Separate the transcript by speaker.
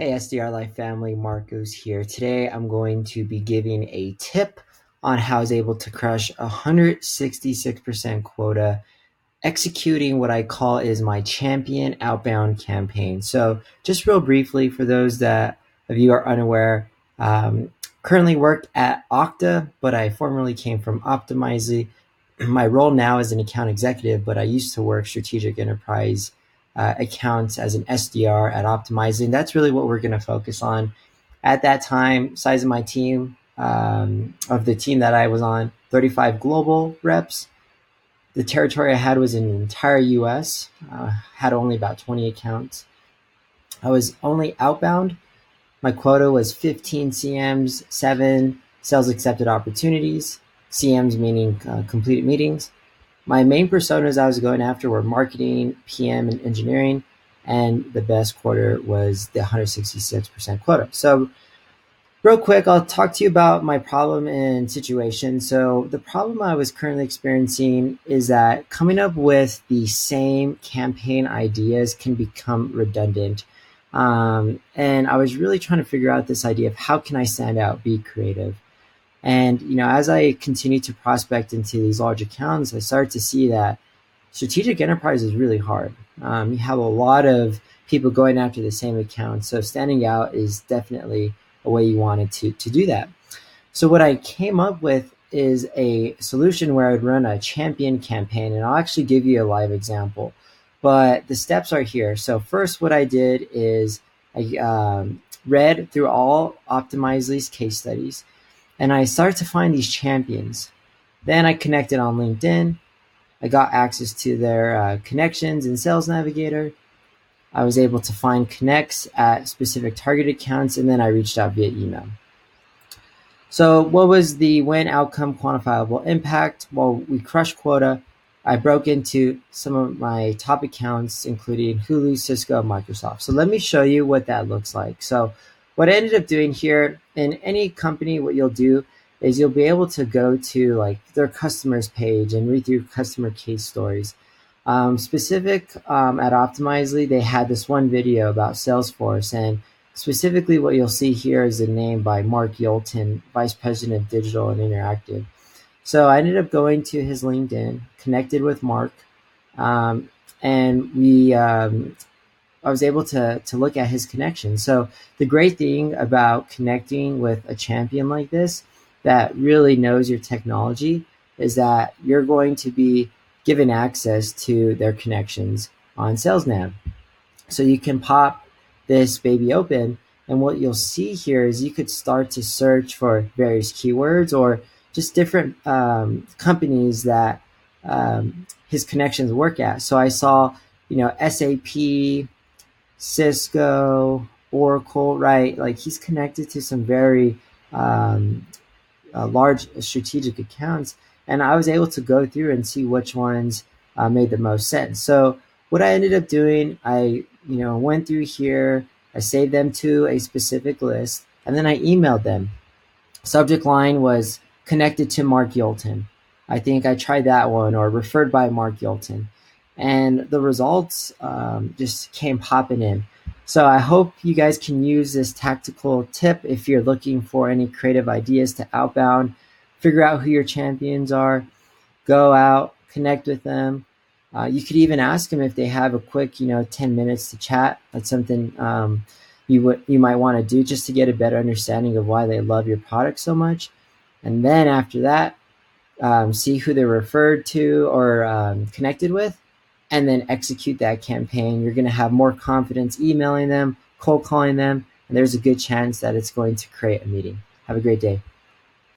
Speaker 1: Hey SDR Life family, Marcos here. Today I'm going to be giving a tip on how I was able to crush 166% quota executing what I call is my champion outbound campaign. So just real briefly for those that of you are unaware, um, currently work at Okta, but I formerly came from Optimizely. My role now is an account executive, but I used to work strategic enterprise uh, accounts as an SDR at Optimizely. That's really what we're going to focus on. At that time, size of my team, um, of the team that I was on, 35 global reps. The territory I had was in the entire US, uh, had only about 20 accounts. I was only outbound. My quota was 15 CMs, seven sales accepted opportunities, CMs meaning uh, completed meetings, my main personas I was going after were marketing, PM, and engineering, and the best quarter was the 166% quota. So, real quick, I'll talk to you about my problem and situation. So, the problem I was currently experiencing is that coming up with the same campaign ideas can become redundant. Um, and I was really trying to figure out this idea of how can I stand out, be creative. And you know, as I continued to prospect into these large accounts, I started to see that strategic enterprise is really hard. Um, you have a lot of people going after the same account, so standing out is definitely a way you wanted to to do that. So what I came up with is a solution where I'd run a champion campaign, and I'll actually give you a live example. But the steps are here. So first, what I did is I um, read through all Optimizely's case studies and I started to find these champions. Then I connected on LinkedIn. I got access to their uh, connections in Sales Navigator. I was able to find connects at specific target accounts, and then I reached out via email. So, what was the win outcome quantifiable impact? Well, we crushed quota. I broke into some of my top accounts, including Hulu, Cisco, Microsoft. So, let me show you what that looks like. So, what I ended up doing here in any company, what you'll do is you'll be able to go to like their customers page and read through customer case stories. Um, specific um, at Optimizely, they had this one video about Salesforce, and specifically what you'll see here is a name by Mark Yolton, Vice President of Digital and Interactive. So I ended up going to his LinkedIn, connected with Mark, um, and we um, I was able to to look at his connection. So the great thing about connecting with a champion like this that really knows your technology is that you're going to be given access to their connections on SalesNav. So you can pop this baby open and what you'll see here is you could start to search for various keywords or just different um, companies that um, his connections work at. So I saw, you know, SAP, Cisco, Oracle, right? Like he's connected to some very um, uh, large strategic accounts, and I was able to go through and see which ones uh, made the most sense. So what I ended up doing, I you know went through here, I saved them to a specific list, and then I emailed them. Subject line was connected to Mark Yolton. I think I tried that one or referred by Mark Yolton and the results um, just came popping in. So I hope you guys can use this tactical tip if you're looking for any creative ideas to outbound, figure out who your champions are, go out, connect with them. Uh, you could even ask them if they have a quick, you know, 10 minutes to chat. That's something um, you would you might want to do just to get a better understanding of why they love your product so much. And then after that, um, see who they're referred to or um, connected with and then execute that campaign, you're going to have more confidence emailing them, cold calling them, and there's a good chance that it's going to create a meeting. Have a great day.